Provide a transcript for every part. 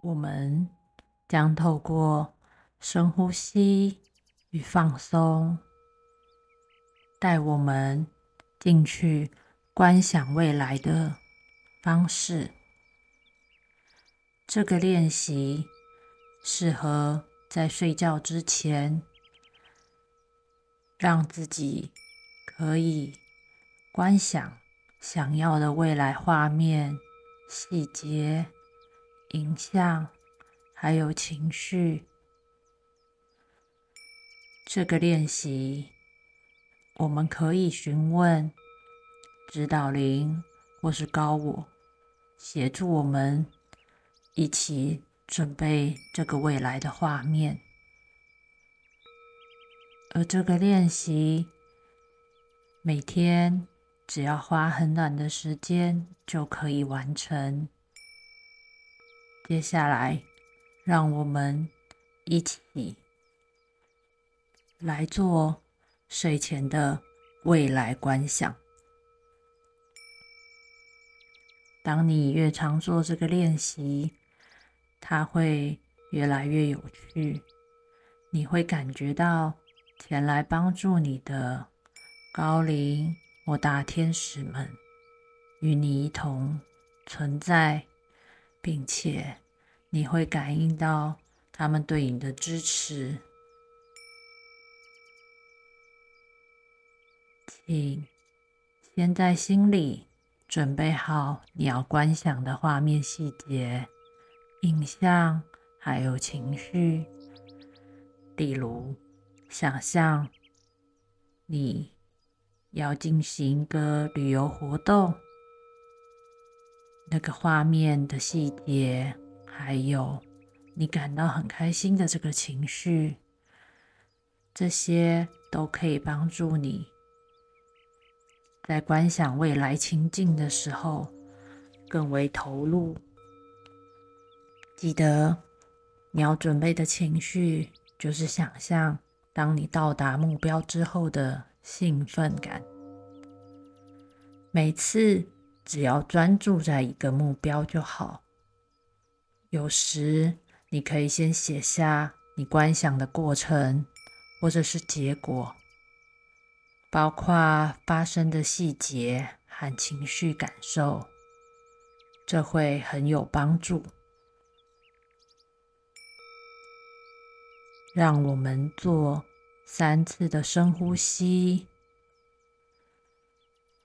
我们将透过深呼吸与放松，带我们进去观想未来的方式。这个练习适合在睡觉之前，让自己可以观想想要的未来画面、细节。影像，还有情绪，这个练习，我们可以询问指导灵或是高我，协助我们一起准备这个未来的画面。而这个练习，每天只要花很短的时间就可以完成。接下来，让我们一起来做睡前的未来观想。当你越常做这个练习，它会越来越有趣。你会感觉到前来帮助你的高龄或大天使们与你一同存在。并且你会感应到他们对你的支持，请先在心里准备好你要观想的画面细节、影像还有情绪，例如想象你要进行一个旅游活动。那个画面的细节，还有你感到很开心的这个情绪，这些都可以帮助你在观想未来情境的时候更为投入。记得你要准备的情绪，就是想象当你到达目标之后的兴奋感。每次。只要专注在一个目标就好。有时你可以先写下你观想的过程，或者是结果，包括发生的细节和情绪感受，这会很有帮助。让我们做三次的深呼吸，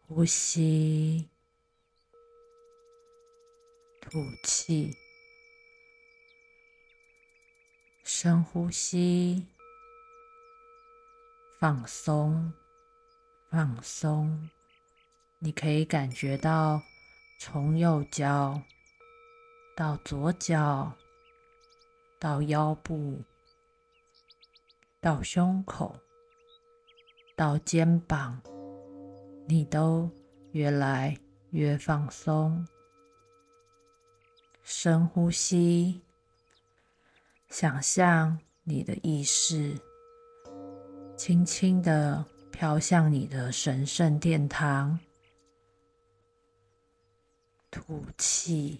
呼吸。吐气，深呼吸，放松，放松。你可以感觉到从右脚到左脚，到腰部，到胸口，到肩膀，你都越来越放松。深呼吸，想象你的意识轻轻的飘向你的神圣殿堂。吐气，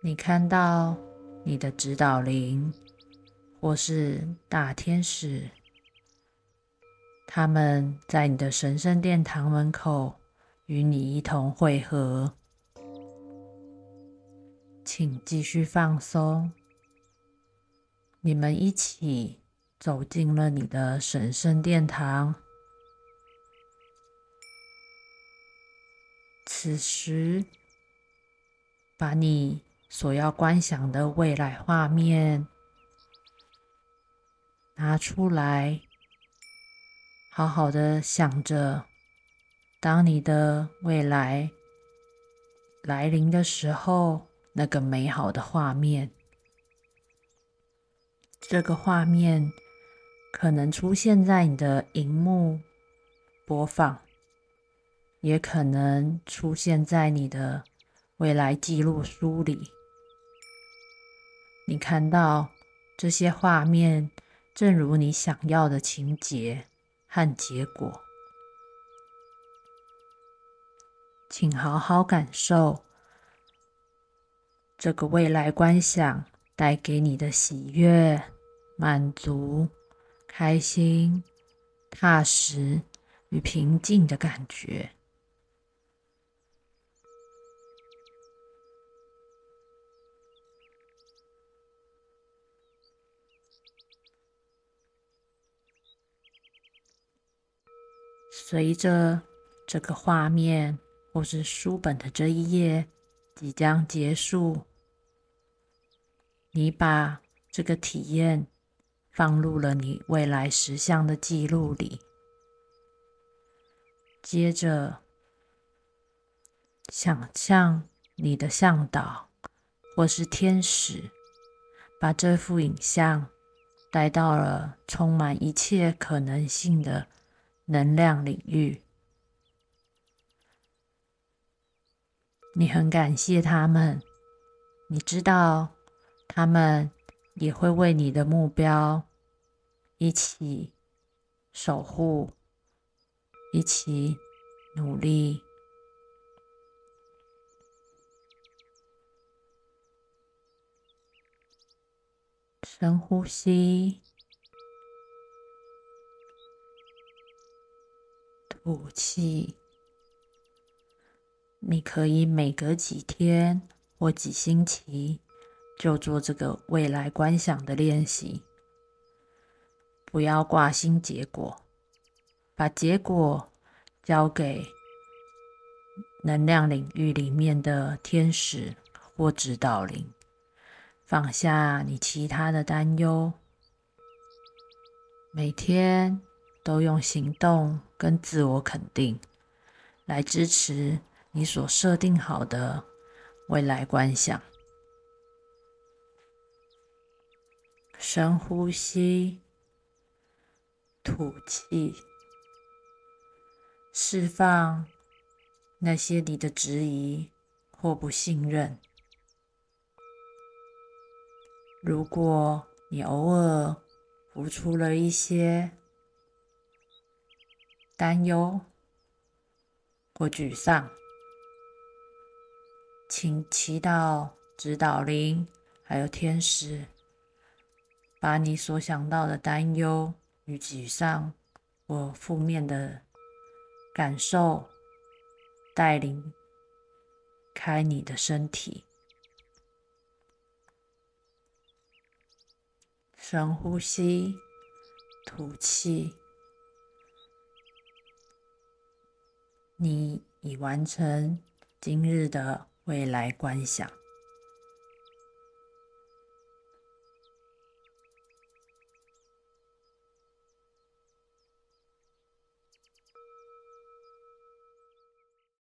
你看到你的指导灵或是大天使，他们在你的神圣殿堂门口与你一同会合。请继续放松。你们一起走进了你的神圣殿堂。此时，把你所要观想的未来画面拿出来，好好的想着，当你的未来来临的时候。那个美好的画面，这个画面可能出现在你的荧幕播放，也可能出现在你的未来记录书里。你看到这些画面，正如你想要的情节和结果，请好好感受。这个未来观想带给你的喜悦、满足、开心、踏实与平静的感觉。随着这个画面或是书本的这一页即将结束，你把这个体验放入了你未来实相的记录里。接着，想象你的向导或是天使，把这幅影像带到了充满一切可能性的。能量领域，你很感谢他们，你知道他们也会为你的目标一起守护，一起努力。深呼吸。吐气，你可以每隔几天或几星期就做这个未来观想的练习。不要挂心结果，把结果交给能量领域里面的天使或指导灵，放下你其他的担忧。每天。都用行动跟自我肯定来支持你所设定好的未来观想。深呼吸，吐气，释放那些你的质疑或不信任。如果你偶尔浮出了一些，担忧或沮丧，请祈祷指导灵还有天使，把你所想到的担忧与沮丧或负面的感受带领开你的身体。深呼吸，吐气。你已完成今日的未来观想。